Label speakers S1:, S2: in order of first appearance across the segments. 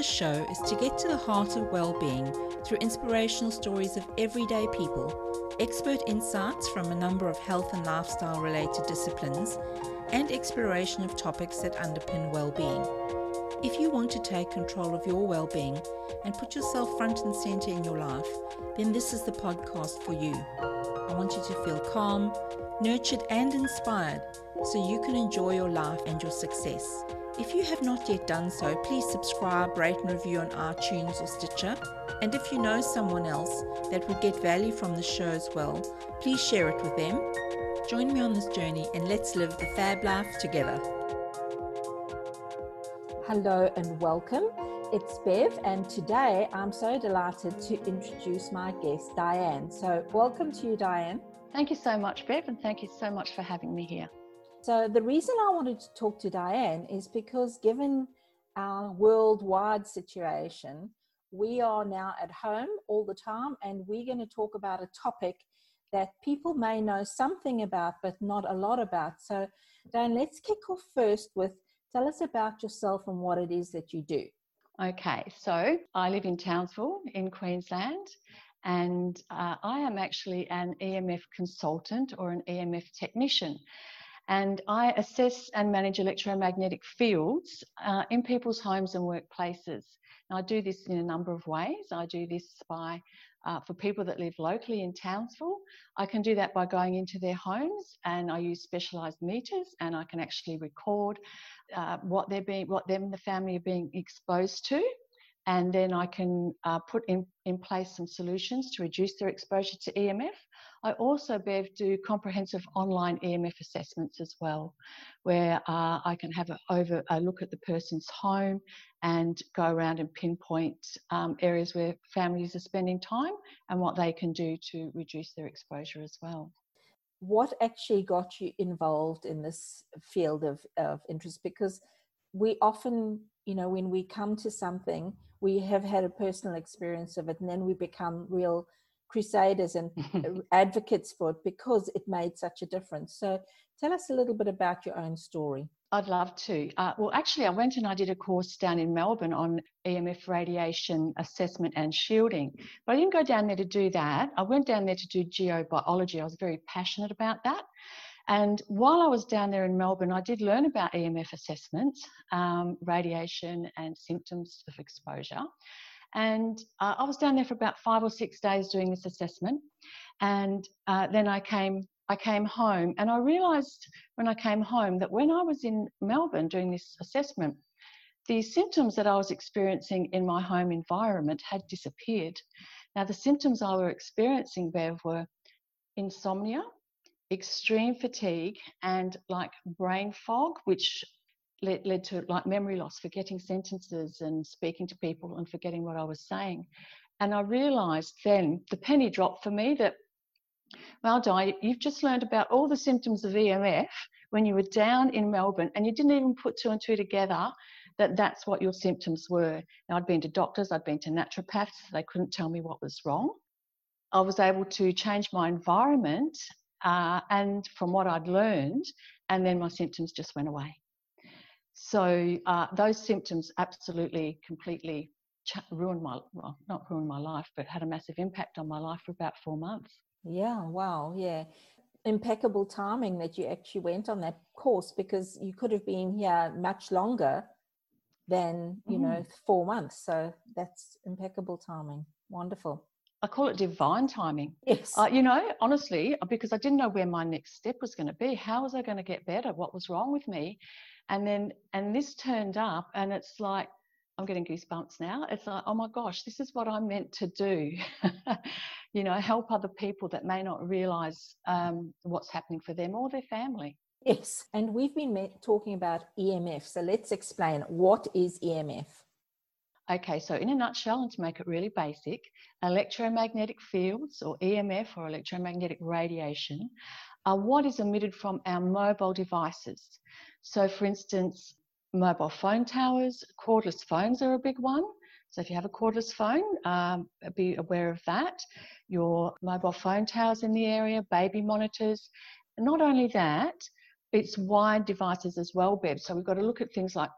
S1: this show is to get to the heart of well-being through inspirational stories of everyday people, expert insights from a number of health and lifestyle related disciplines, and exploration of topics that underpin well-being. If you want to take control of your well-being and put yourself front and center in your life, then this is the podcast for you. I want you to feel calm, nurtured and inspired so you can enjoy your life and your success. If you have not yet done so, please subscribe, rate and review on iTunes or Stitcher. And if you know someone else that would get value from the show as well, please share it with them. Join me on this journey and let's live the fab life together. Hello and welcome. It's Bev, and today I'm so delighted to introduce my guest, Diane. So, welcome to you, Diane.
S2: Thank you so much, Bev, and thank you so much for having me here.
S1: So, the reason I wanted to talk to Diane is because, given our worldwide situation, we are now at home all the time, and we're going to talk about a topic that people may know something about, but not a lot about. So, Diane, let's kick off first with tell us about yourself and what it is that you do.
S2: Okay, so I live in Townsville in Queensland, and uh, I am actually an EMF consultant or an EMF technician and I assess and manage electromagnetic fields uh, in people's homes and workplaces. Now, I do this in a number of ways. I do this by uh, for people that live locally in Townsville. I can do that by going into their homes and I use specialised meters and I can actually record uh, what they're being, what them and the family are being exposed to and then I can uh, put in, in place some solutions to reduce their exposure to EMF. I also, do comprehensive online EMF assessments as well, where uh, I can have a, over, a look at the person's home and go around and pinpoint um, areas where families are spending time and what they can do to reduce their exposure as well.
S1: What actually got you involved in this field of, of interest? Because we often, you know, when we come to something, we have had a personal experience of it and then we become real crusaders and advocates for it because it made such a difference so tell us a little bit about your own story
S2: I'd love to. Uh, well, actually, I went and I did a course down in Melbourne on EMF radiation assessment and shielding. But I didn't go down there to do that. I went down there to do geobiology. I was very passionate about that. And while I was down there in Melbourne, I did learn about EMF assessments, um, radiation, and symptoms of exposure. And uh, I was down there for about five or six days doing this assessment. And uh, then I came, I came home, and I realised when I came home that when I was in Melbourne doing this assessment, the symptoms that I was experiencing in my home environment had disappeared. Now, the symptoms I were experiencing, Bev, were insomnia, extreme fatigue and like brain fog, which led, led to like memory loss, forgetting sentences and speaking to people and forgetting what I was saying. And I realized then the penny dropped for me that, well, Di, you've just learned about all the symptoms of EMF when you were down in Melbourne and you didn't even put two and two together that that's what your symptoms were. Now, I'd been to doctors, I'd been to naturopaths, they couldn't tell me what was wrong. I was able to change my environment uh, and from what I'd learned, and then my symptoms just went away. So uh, those symptoms absolutely, completely ruined my well, not ruined my life, but had a massive impact on my life for about four months.
S1: Yeah, wow, yeah. Impeccable timing that you actually went on that course because you could have been here much longer than, you mm. know, four months. So that's impeccable timing. Wonderful.
S2: I call it divine timing.
S1: Yes.
S2: Uh, you know, honestly, uh, because I didn't know where my next step was going to be. How was I going to get better? What was wrong with me? And then, and this turned up, and it's like, I'm getting goosebumps now. It's like, oh my gosh, this is what I'm meant to do. you know, help other people that may not realize um, what's happening for them or their family.
S1: Yes. And we've been talking about EMF. So let's explain what is EMF?
S2: Okay, so in a nutshell, and to make it really basic, electromagnetic fields or EMF or electromagnetic radiation are what is emitted from our mobile devices. So, for instance, mobile phone towers, cordless phones are a big one. So, if you have a cordless phone, um, be aware of that. Your mobile phone towers in the area, baby monitors. Not only that, it's wired devices as well, Bev. So, we've got to look at things like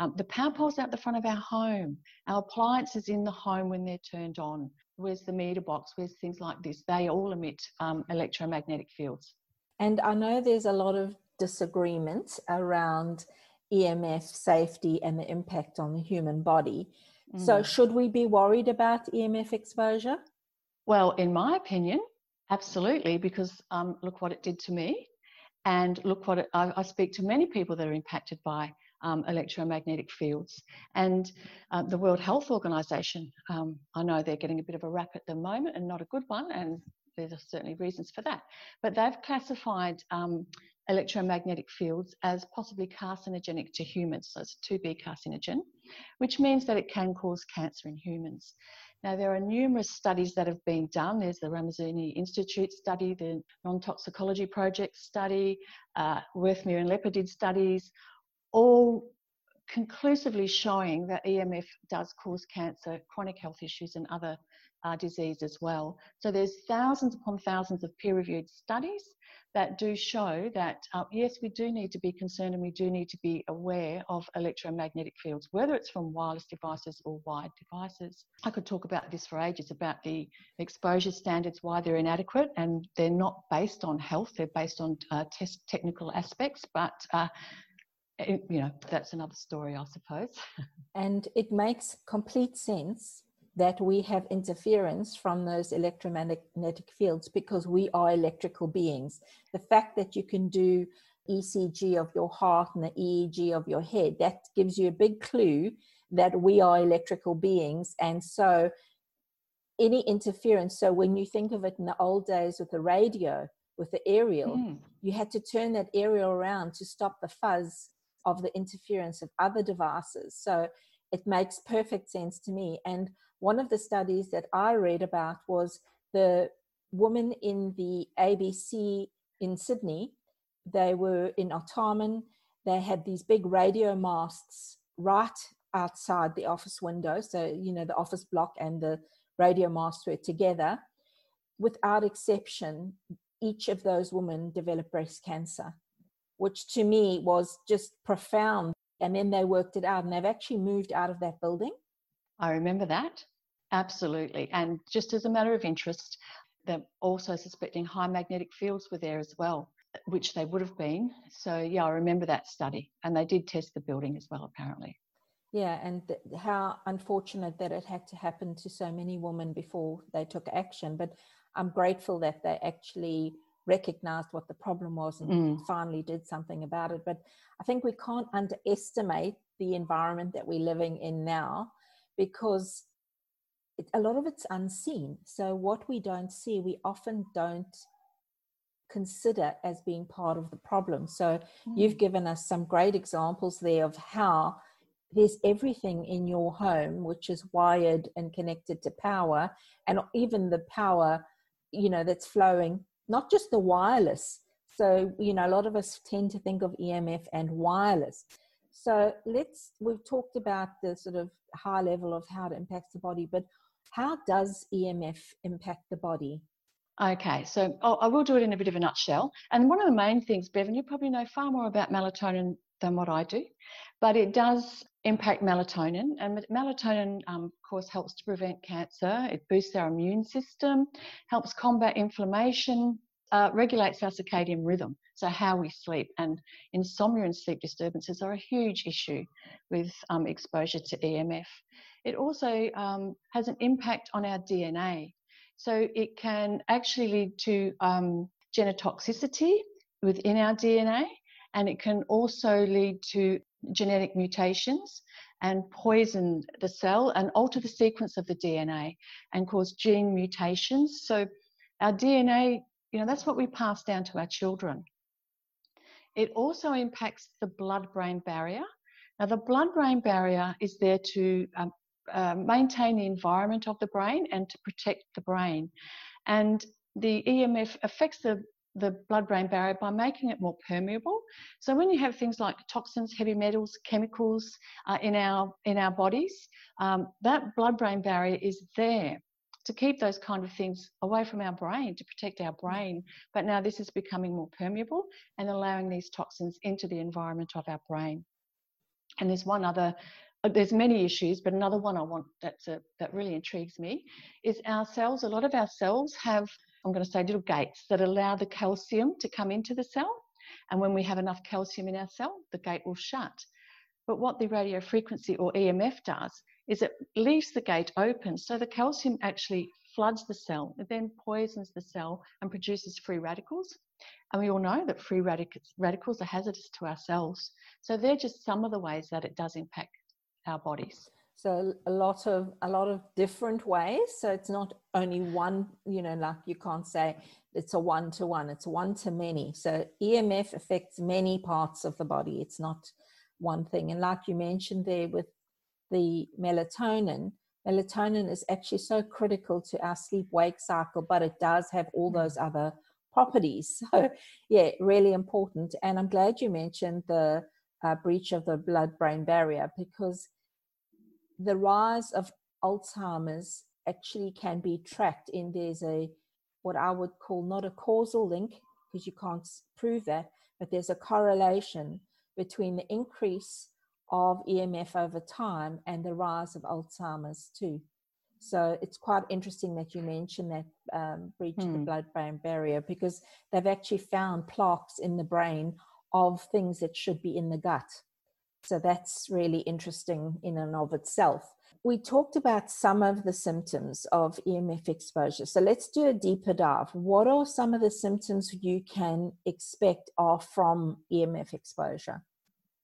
S2: Um, the power poles out the front of our home, our appliances in the home when they're turned on. Where's the meter box? Where's things like this? They all emit um, electromagnetic fields.
S1: And I know there's a lot of disagreement around EMF safety and the impact on the human body. Mm. So, should we be worried about EMF exposure?
S2: Well, in my opinion, absolutely, because um, look what it did to me. And look what it, I, I, speak to many people that are impacted by um, electromagnetic fields. And uh, the World Health Organization, um, I know they're getting a bit of a rap at the moment and not a good one, and there's certainly reasons for that. But they've classified um, electromagnetic fields as possibly carcinogenic to humans, so it's 2B carcinogen, which means that it can cause cancer in humans. Now, there are numerous studies that have been done. There's the Ramazzini Institute study, the Non Toxicology Project study, uh, Wertheimer and Leeper did studies, all conclusively showing that EMF does cause cancer, chronic health issues, and other uh, disease as well. So there's thousands upon thousands of peer-reviewed studies that do show that uh, yes, we do need to be concerned and we do need to be aware of electromagnetic fields, whether it's from wireless devices or wired devices. I could talk about this for ages about the exposure standards, why they're inadequate, and they're not based on health; they're based on uh, test technical aspects, but uh, it, you know that's another story, I suppose.
S1: and it makes complete sense that we have interference from those electromagnetic fields because we are electrical beings. The fact that you can do ECG of your heart and the EEG of your head, that gives you a big clue that we are electrical beings. And so, any interference, so when you think of it in the old days with the radio, with the aerial, mm. you had to turn that aerial around to stop the fuzz of the interference of other devices. So, it makes perfect sense to me. And one of the studies that I read about was the woman in the ABC in Sydney. They were in Artarmon. They had these big radio masts right outside the office window. So, you know, the office block and the radio masts were together. Without exception, each of those women developed breast cancer, which to me was just profound. And then they worked it out and they've actually moved out of that building.
S2: I remember that. Absolutely. And just as a matter of interest, they're also suspecting high magnetic fields were there as well, which they would have been. So, yeah, I remember that study. And they did test the building as well, apparently.
S1: Yeah, and th- how unfortunate that it had to happen to so many women before they took action. But I'm grateful that they actually recognized what the problem was and mm. finally did something about it. But I think we can't underestimate the environment that we're living in now because it, a lot of it's unseen. So what we don't see, we often don't consider as being part of the problem. So mm. you've given us some great examples there of how there's everything in your home which is wired and connected to power and even the power you know that's flowing not just the wireless so you know a lot of us tend to think of emf and wireless so let's we've talked about the sort of high level of how it impacts the body but how does EMF impact the body?
S2: Okay, so I will do it in a bit of a nutshell. And one of the main things, Bevan, you probably know far more about melatonin than what I do, but it does impact melatonin. And melatonin, um, of course, helps to prevent cancer. It boosts our immune system, helps combat inflammation, uh, regulates our circadian rhythm, so how we sleep. And insomnia and sleep disturbances are a huge issue with um, exposure to EMF. It also um, has an impact on our DNA. So it can actually lead to um, genotoxicity within our DNA, and it can also lead to genetic mutations and poison the cell and alter the sequence of the DNA and cause gene mutations. So our DNA, you know, that's what we pass down to our children. It also impacts the blood brain barrier. Now, the blood brain barrier is there to um, uh, maintain the environment of the brain and to protect the brain. And the EMF affects the, the blood brain barrier by making it more permeable. So when you have things like toxins, heavy metals, chemicals uh, in, our, in our bodies, um, that blood brain barrier is there to keep those kind of things away from our brain, to protect our brain. But now this is becoming more permeable and allowing these toxins into the environment of our brain. And there's one other uh, there's many issues, but another one I want that's a, that really intrigues me is our cells. A lot of our cells have, I'm going to say, little gates that allow the calcium to come into the cell. And when we have enough calcium in our cell, the gate will shut. But what the radio frequency or EMF does is it leaves the gate open, so the calcium actually floods the cell. It then poisons the cell and produces free radicals. And we all know that free radicals, radicals are hazardous to our cells. So they're just some of the ways that it does impact our bodies
S1: so a lot of a lot of different ways. So it's not only one you know like you can't say it's a one to one it's one to many. So emf affects many parts of the body. It's not one thing. And like you mentioned there with the melatonin melatonin is actually so critical to our sleep wake cycle but it does have all those mm. other properties. So yeah really important. And i'm glad you mentioned the uh, breach of the blood brain barrier because the rise of Alzheimer's actually can be tracked in there's a what I would call not a causal link because you can't prove that, but there's a correlation between the increase of EMF over time and the rise of Alzheimer's too. So it's quite interesting that you mentioned that um, breach hmm. of the hmm. blood-brain barrier because they've actually found plaques in the brain of things that should be in the gut. So that's really interesting in and of itself. We talked about some of the symptoms of EMF exposure. So let's do a deeper dive. What are some of the symptoms you can expect are from EMF exposure?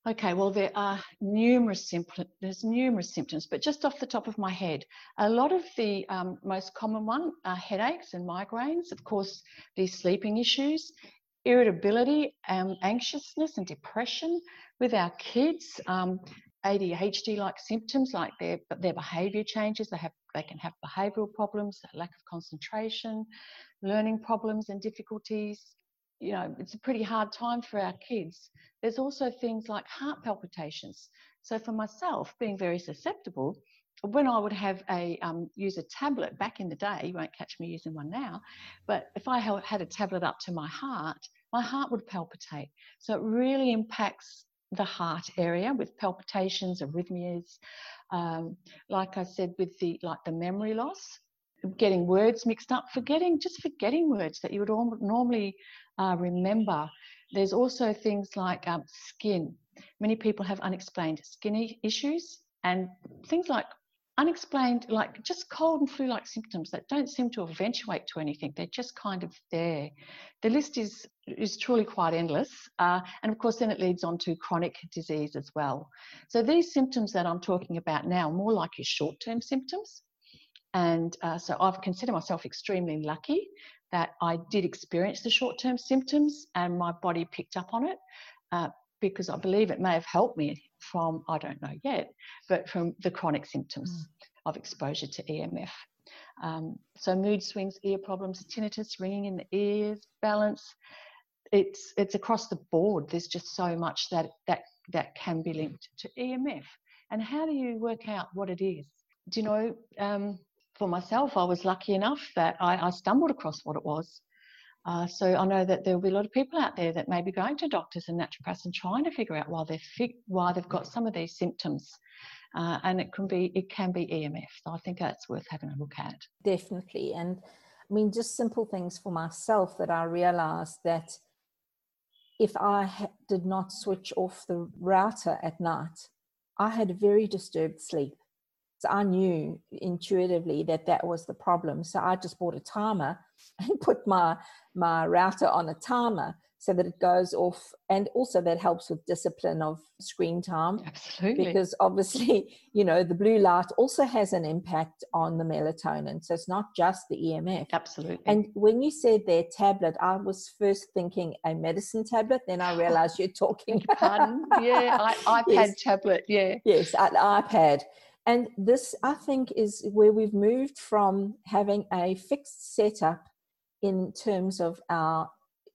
S2: Okay, well, there are numerous symptoms. There's numerous symptoms, but just off the top of my head, a lot of the um, most common one are headaches and migraines. Of course, these sleeping issues, irritability, um, anxiousness, and depression with our kids. Um, ADHD-like symptoms, like their their behaviour changes. They have they can have behavioural problems, lack of concentration, learning problems and difficulties. You know, it's a pretty hard time for our kids. There's also things like heart palpitations. So for myself, being very susceptible, when I would have a um, use a tablet back in the day, you won't catch me using one now, but if I had a tablet up to my heart, my heart would palpitate. So it really impacts the heart area with palpitations, arrhythmias. Um, like I said, with the like the memory loss, getting words mixed up, forgetting just forgetting words that you would all normally uh, remember. There's also things like um, skin. Many people have unexplained skin issues and things like unexplained, like just cold and flu like symptoms that don't seem to eventuate to anything. They're just kind of there. The list is, is truly quite endless. Uh, and of course, then it leads on to chronic disease as well. So these symptoms that I'm talking about now, more like your short term symptoms. And uh, so I've considered myself extremely lucky that I did experience the short term symptoms and my body picked up on it. Uh, because I believe it may have helped me from, I don't know yet, but from the chronic symptoms mm. of exposure to EMF. Um, so mood swings, ear problems, tinnitus, ringing in the ears, balance. It's it's across the board. There's just so much that that that can be linked to EMF. And how do you work out what it is? Do you know? Um, for myself, I was lucky enough that I, I stumbled across what it was uh, so I know that there will be a lot of people out there that may be going to doctors and naturopaths and trying to figure out why they're fi- why they've got some of these symptoms, uh, and it can be it can be EMF. So I think that's worth having a look at.
S1: Definitely, and I mean just simple things for myself that I realised that if I ha- did not switch off the router at night, I had very disturbed sleep. So I knew intuitively that that was the problem. So I just bought a timer and put my my router on a timer so that it goes off and also that helps with discipline of screen time.
S2: Absolutely.
S1: Because obviously you know the blue light also has an impact on the melatonin. So it's not just the emf
S2: absolutely.
S1: And when you said their tablet i was first thinking a medicine tablet then i realized you're talking
S2: pardon. Yeah I, ipad yes. tablet yeah.
S1: Yes an ipad. And this, I think, is where we've moved from having a fixed setup in terms of our,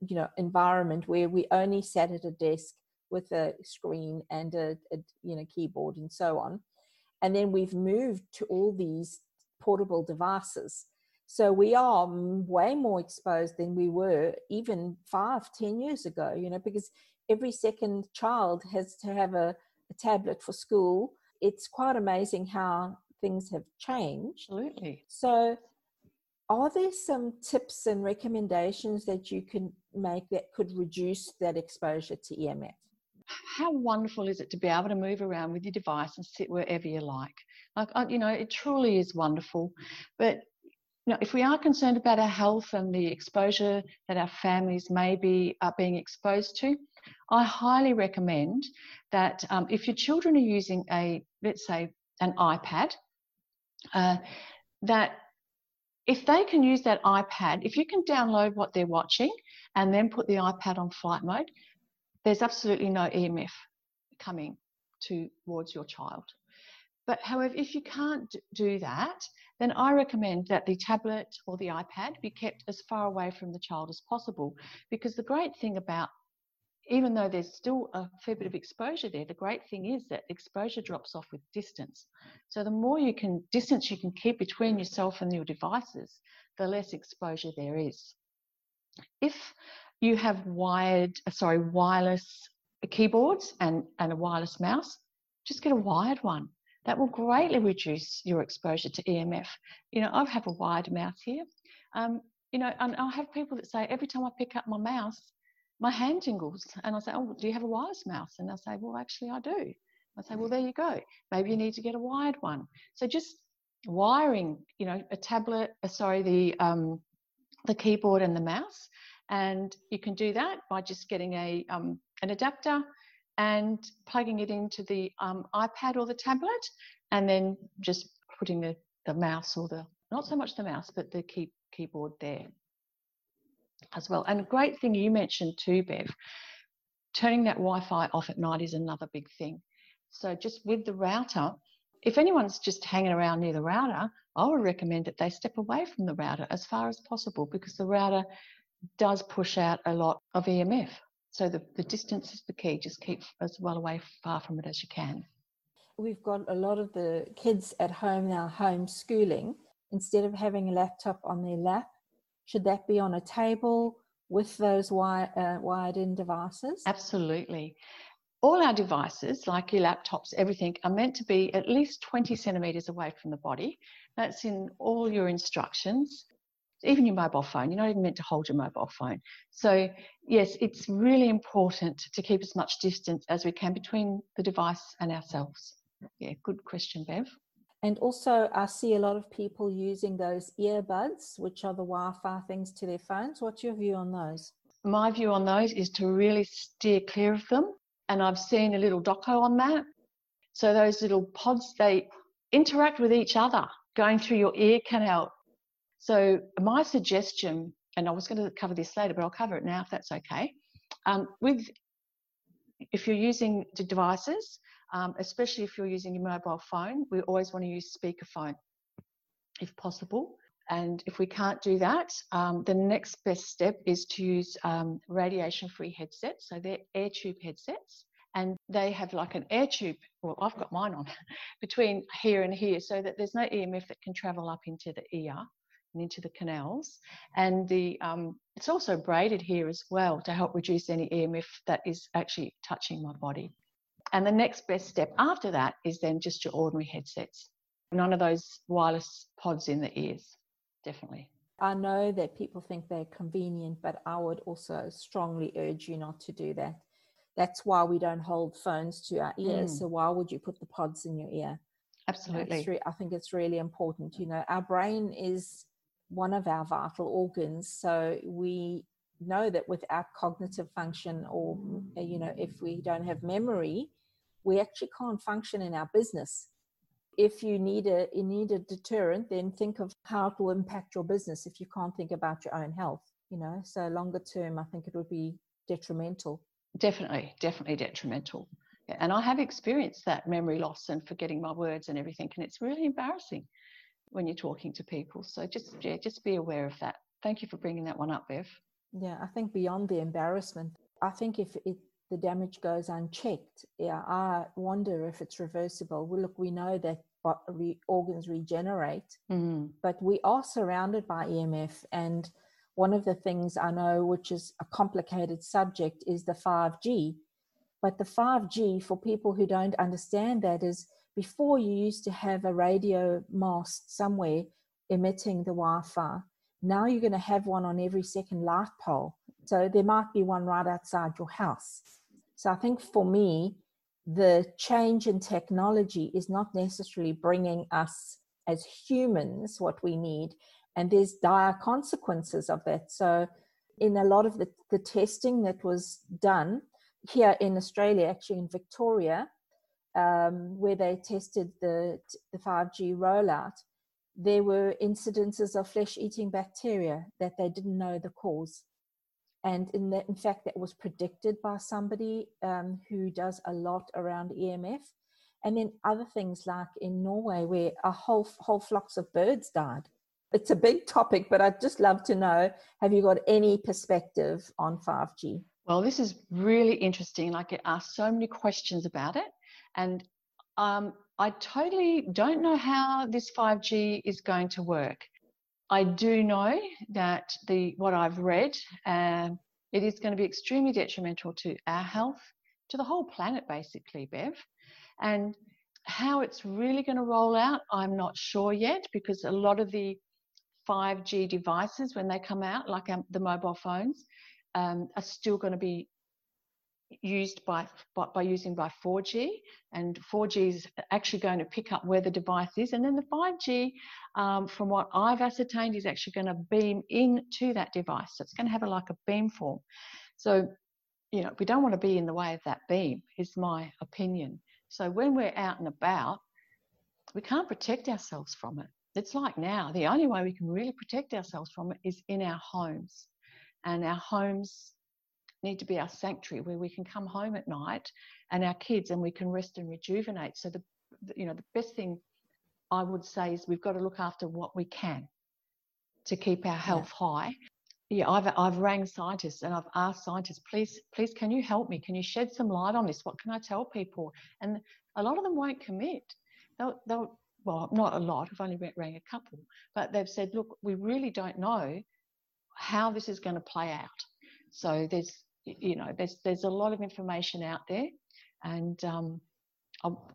S1: you know, environment where we only sat at a desk with a screen and a, a you know keyboard and so on, and then we've moved to all these portable devices. So we are way more exposed than we were even five, ten years ago. You know, because every second child has to have a a tablet for school. It's quite amazing how things have changed.
S2: Absolutely.
S1: So, are there some tips and recommendations that you can make that could reduce that exposure to EMF?
S2: How wonderful is it to be able to move around with your device and sit wherever you like? Like, you know, it truly is wonderful. But you know, if we are concerned about our health and the exposure that our families may be being exposed to, I highly recommend that um, if your children are using a, let's say, an iPad, uh, that if they can use that iPad, if you can download what they're watching and then put the iPad on flight mode, there's absolutely no EMF coming towards your child. But however, if you can't do that, then I recommend that the tablet or the iPad be kept as far away from the child as possible. Because the great thing about, even though there's still a fair bit of exposure there, the great thing is that exposure drops off with distance. So the more you can distance you can keep between yourself and your devices, the less exposure there is. If you have wired, uh, sorry, wireless keyboards and, and a wireless mouse, just get a wired one. That will greatly reduce your exposure to EMF. You know, I have a wired mouse here. Um, you know, and I'll have people that say every time I pick up my mouse, my hand jingles. And I say, Oh, do you have a wireless mouse? And they'll say, Well, actually, I do. I say, Well, there you go. Maybe you need to get a wired one. So just wiring, you know, a tablet, uh, sorry, the um, the keyboard and the mouse and you can do that by just getting a, um, an adapter and plugging it into the um, iPad or the tablet, and then just putting the, the mouse or the, not so much the mouse, but the key, keyboard there as well. And a great thing you mentioned too, Bev, turning that Wi Fi off at night is another big thing. So just with the router, if anyone's just hanging around near the router, I would recommend that they step away from the router as far as possible because the router does push out a lot of EMF. So the, the distance is the key. Just keep as well away far from it as you can.
S1: We've got a lot of the kids at home now homeschooling. Instead of having a laptop on their lap, should that be on a table with those uh, wired in devices?
S2: Absolutely. All our devices, like your laptops, everything, are meant to be at least 20 centimetres away from the body. That's in all your instructions even your mobile phone. You're not even meant to hold your mobile phone. So, yes, it's really important to keep as much distance as we can between the device and ourselves. Yeah, good question, Bev.
S1: And also, I see a lot of people using those earbuds, which are the Wi Fi things to their phones. What's your view on those?
S2: My view on those is to really steer clear of them. And I've seen a little doco on that. So, those little pods, they interact with each other going through your ear canal so my suggestion, and I was going to cover this later, but I'll cover it now if that's okay. Um, with if you're using the devices, um, especially if you're using your mobile phone, we always want to use speakerphone if possible. And if we can't do that, um, the next best step is to use um, radiation free headsets. So they're air tube headsets and they have like an air tube, well, I've got mine on, between here and here so that there's no EMF that can travel up into the ear and into the canals. And the um, it's also braided here as well to help reduce any EMF that is actually touching my body. And the next best step after that is then just your ordinary headsets. None of those wireless pods in the ears, definitely.
S1: I know that people think they're convenient, but I would also strongly urge you not to do that. That's why we don't hold phones to our ears. Mm. So why would you put the pods in your ear?
S2: Absolutely.
S1: Re- I think it's really important. You know, our brain is one of our vital organs. So we know that without cognitive function, or you know, if we don't have memory, we actually can't function in our business. If you need a you need a deterrent, then think of how it will impact your business if you can't think about your own health. You know, so longer term, I think it would be detrimental.
S2: Definitely, definitely detrimental. And I have experienced that memory loss and forgetting my words and everything, and it's really embarrassing when you're talking to people. So just yeah, just be aware of that. Thank you for bringing that one up, Bev.
S1: Yeah, I think beyond the embarrassment, I think if it, the damage goes unchecked, yeah, I wonder if it's reversible. Well, look, we know that re- organs regenerate,
S2: mm.
S1: but we are surrounded by EMF. And one of the things I know, which is a complicated subject, is the 5G. But the 5G, for people who don't understand that, is before you used to have a radio mast somewhere emitting the Wi Fi. Now you're going to have one on every second light pole. So there might be one right outside your house. So I think for me, the change in technology is not necessarily bringing us as humans what we need. And there's dire consequences of that. So, in a lot of the, the testing that was done here in Australia, actually in Victoria, um, where they tested the, the 5G rollout, there were incidences of flesh eating bacteria that they didn't know the cause. And in, the, in fact, that was predicted by somebody um, who does a lot around EMF. And then other things like in Norway, where a whole, whole flocks of birds died. It's a big topic, but I'd just love to know have you got any perspective on 5G?
S2: Well, this is really interesting. I get asked so many questions about it. And um, I totally don't know how this 5G is going to work. I do know that the what I've read, um, it is going to be extremely detrimental to our health, to the whole planet, basically, Bev. And how it's really going to roll out, I'm not sure yet, because a lot of the 5G devices, when they come out, like um, the mobile phones, um, are still going to be used by, by, by using by 4G, and 4G is actually going to pick up where the device is, and then the 5G, um, from what I've ascertained, is actually going to beam into that device. So it's going to have a, like a beam form. So, you know, we don't want to be in the way of that beam, is my opinion. So when we're out and about, we can't protect ourselves from it. It's like now, the only way we can really protect ourselves from it is in our homes. And our homes need to be our sanctuary where we can come home at night and our kids and we can rest and rejuvenate. So the you know the best thing I would say is we've got to look after what we can to keep our health yeah. high. Yeah, I've I've rang scientists and I've asked scientists, please, please, can you help me? Can you shed some light on this? What can I tell people? And a lot of them won't commit. They'll, they'll well, not a lot. I've only rang a couple, but they've said, look, we really don't know how this is going to play out. So there's you know, there's there's a lot of information out there, and um,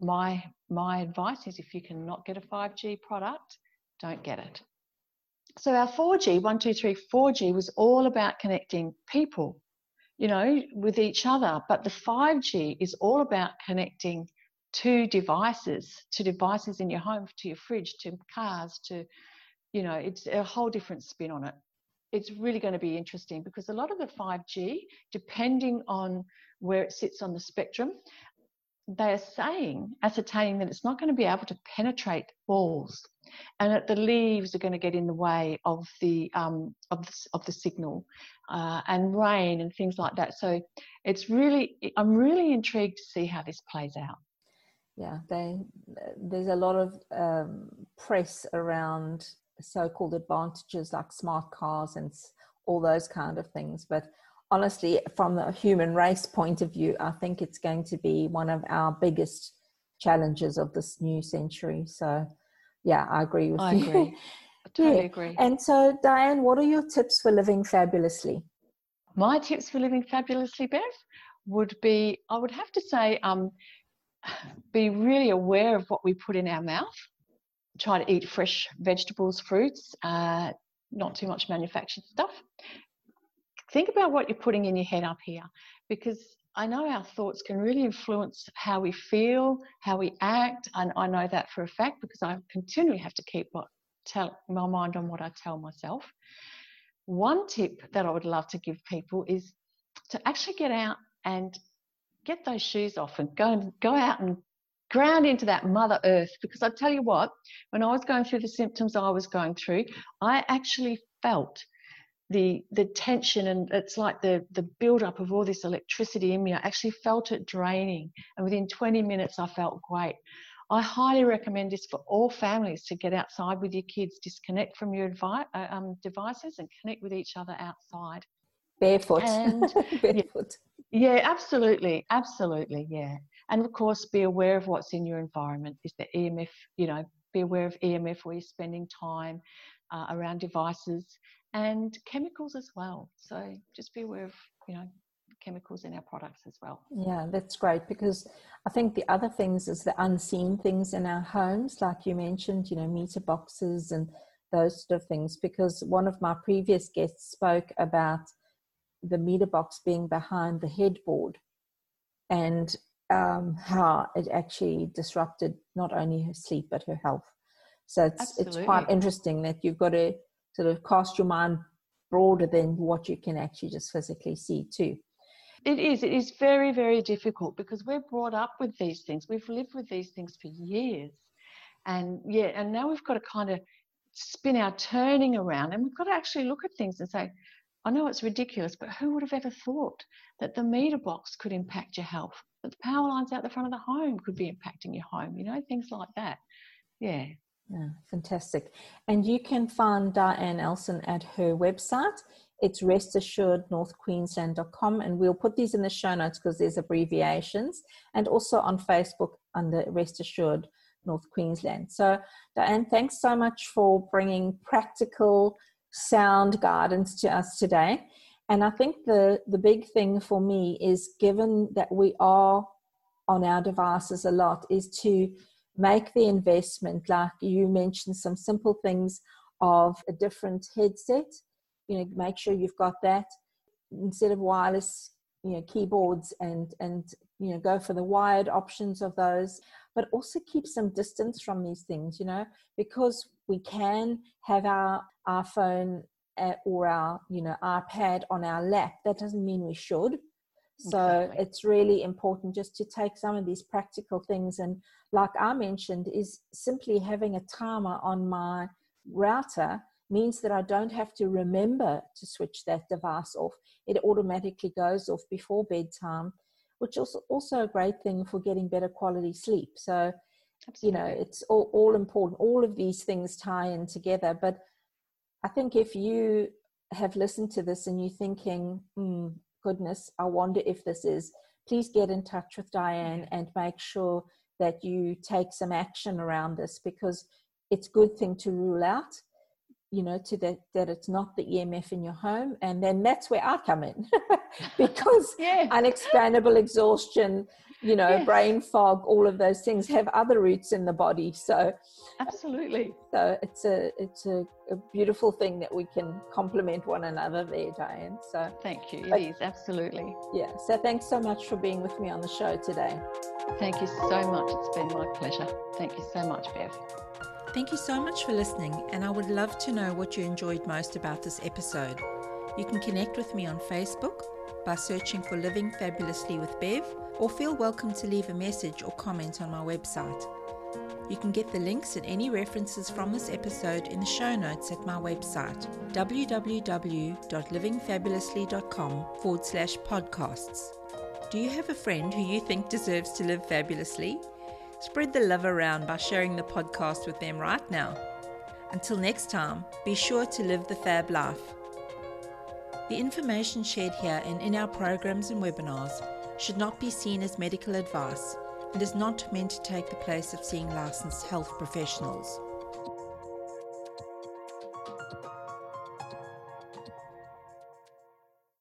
S2: my my advice is if you cannot get a 5G product, don't get it. So our 4G, 1, 2, 3, 4G was all about connecting people, you know, with each other. But the 5G is all about connecting to devices, to devices in your home, to your fridge, to cars, to, you know, it's a whole different spin on it it's really going to be interesting because a lot of the 5G, depending on where it sits on the spectrum, they are saying, ascertaining that it's not going to be able to penetrate walls, and that the leaves are going to get in the way of the um, of the, of the signal, uh, and rain and things like that. So it's really, I'm really intrigued to see how this plays out.
S1: Yeah, they, there's a lot of um, press around so-called advantages like smart cars and all those kind of things. But honestly from the human race point of view i think it's going to be one of our biggest challenges of this new century. So yeah i agree with
S2: I
S1: you.
S2: agree. I totally yeah. agree.
S1: And so diane what are your tips for living fabulously?
S2: My tips for living fabulously bev would be i would have to say um, be really aware of what we put in our mouth try to eat fresh vegetables, fruits, uh, not too much manufactured stuff. Think about what you're putting in your head up here because I know our thoughts can really influence how we feel, how we act, and I know that for a fact because I continually have to keep what, tell, my mind on what I tell myself. One tip that I would love to give people is to actually get out and get those shoes off and go and go out and ground into that mother earth because i tell you what when i was going through the symptoms i was going through i actually felt the the tension and it's like the the build up of all this electricity in me. I actually felt it draining and within 20 minutes i felt great. I highly recommend this for all families to get outside with your kids disconnect from your uh, um, devices and connect with each other outside.
S1: Barefoot. And, barefoot.
S2: yeah, yeah absolutely absolutely yeah and of course, be aware of what's in your environment. Is the EMF, you know, be aware of EMF where you're spending time uh, around devices and chemicals as well. So just be aware of, you know, chemicals in our products as well.
S1: Yeah, that's great because I think the other things is the unseen things in our homes, like you mentioned, you know, meter boxes and those sort of things. Because one of my previous guests spoke about the meter box being behind the headboard and um, how it actually disrupted not only her sleep but her health. So it's Absolutely. it's quite interesting that you've got to sort of cast your mind broader than what you can actually just physically see too.
S2: It is. It is very, very difficult because we're brought up with these things. We've lived with these things for years. And yeah, and now we've got to kind of spin our turning around and we've got to actually look at things and say, I know it's ridiculous, but who would have ever thought that the meter box could impact your health? That the power lines out the front of the home could be impacting your home, you know, things like that. Yeah.
S1: Yeah, fantastic. And you can find Diane Elson at her website. It's restassurednorthqueensland.com. And we'll put these in the show notes because there's abbreviations and also on Facebook under Rest Assured North Queensland. So, Diane, thanks so much for bringing practical sound guidance to us today. And I think the, the big thing for me is given that we are on our devices a lot, is to make the investment, like you mentioned, some simple things of a different headset. You know, make sure you've got that instead of wireless, you know, keyboards and and you know go for the wired options of those, but also keep some distance from these things. You know, because we can have our our phone uh, or our you know iPad on our lap. That doesn't mean we should so exactly. it's really important just to take some of these practical things and like I mentioned is simply having a timer on my router means that I don't have to remember to switch that device off. It automatically goes off before bedtime, which is also a great thing for getting better quality sleep. So, Absolutely. you know, it's all, all important. All of these things tie in together. But I think if you have listened to this and you're thinking, hmm, goodness, I wonder if this is, please get in touch with Diane and make sure that you take some action around this because it's a good thing to rule out you know to that that it's not the emf in your home and then that's where i come in because yeah. unexplainable exhaustion you know yes. brain fog all of those things have other roots in the body. So
S2: absolutely.
S1: so it's a it's a, a beautiful thing that we can complement one another there diane. So
S2: thank you. It is. Absolutely.
S1: Yeah. So thanks so much for being with me on the show today.
S2: Thank you so much. It's been my pleasure. Thank you so much bev.
S1: Thank you so much for listening, and I would love to know what you enjoyed most about this episode. You can connect with me on Facebook by searching for Living Fabulously with Bev, or feel welcome to leave a message or comment on my website. You can get the links and any references from this episode in the show notes at my website, www.livingfabulously.com forward slash podcasts. Do you have a friend who you think deserves to live fabulously? Spread the love around by sharing the podcast with them right now. Until next time, be sure to live the fab life. The information shared here and in our programs and webinars should not be seen as medical advice and is not meant to take the place of seeing licensed health professionals.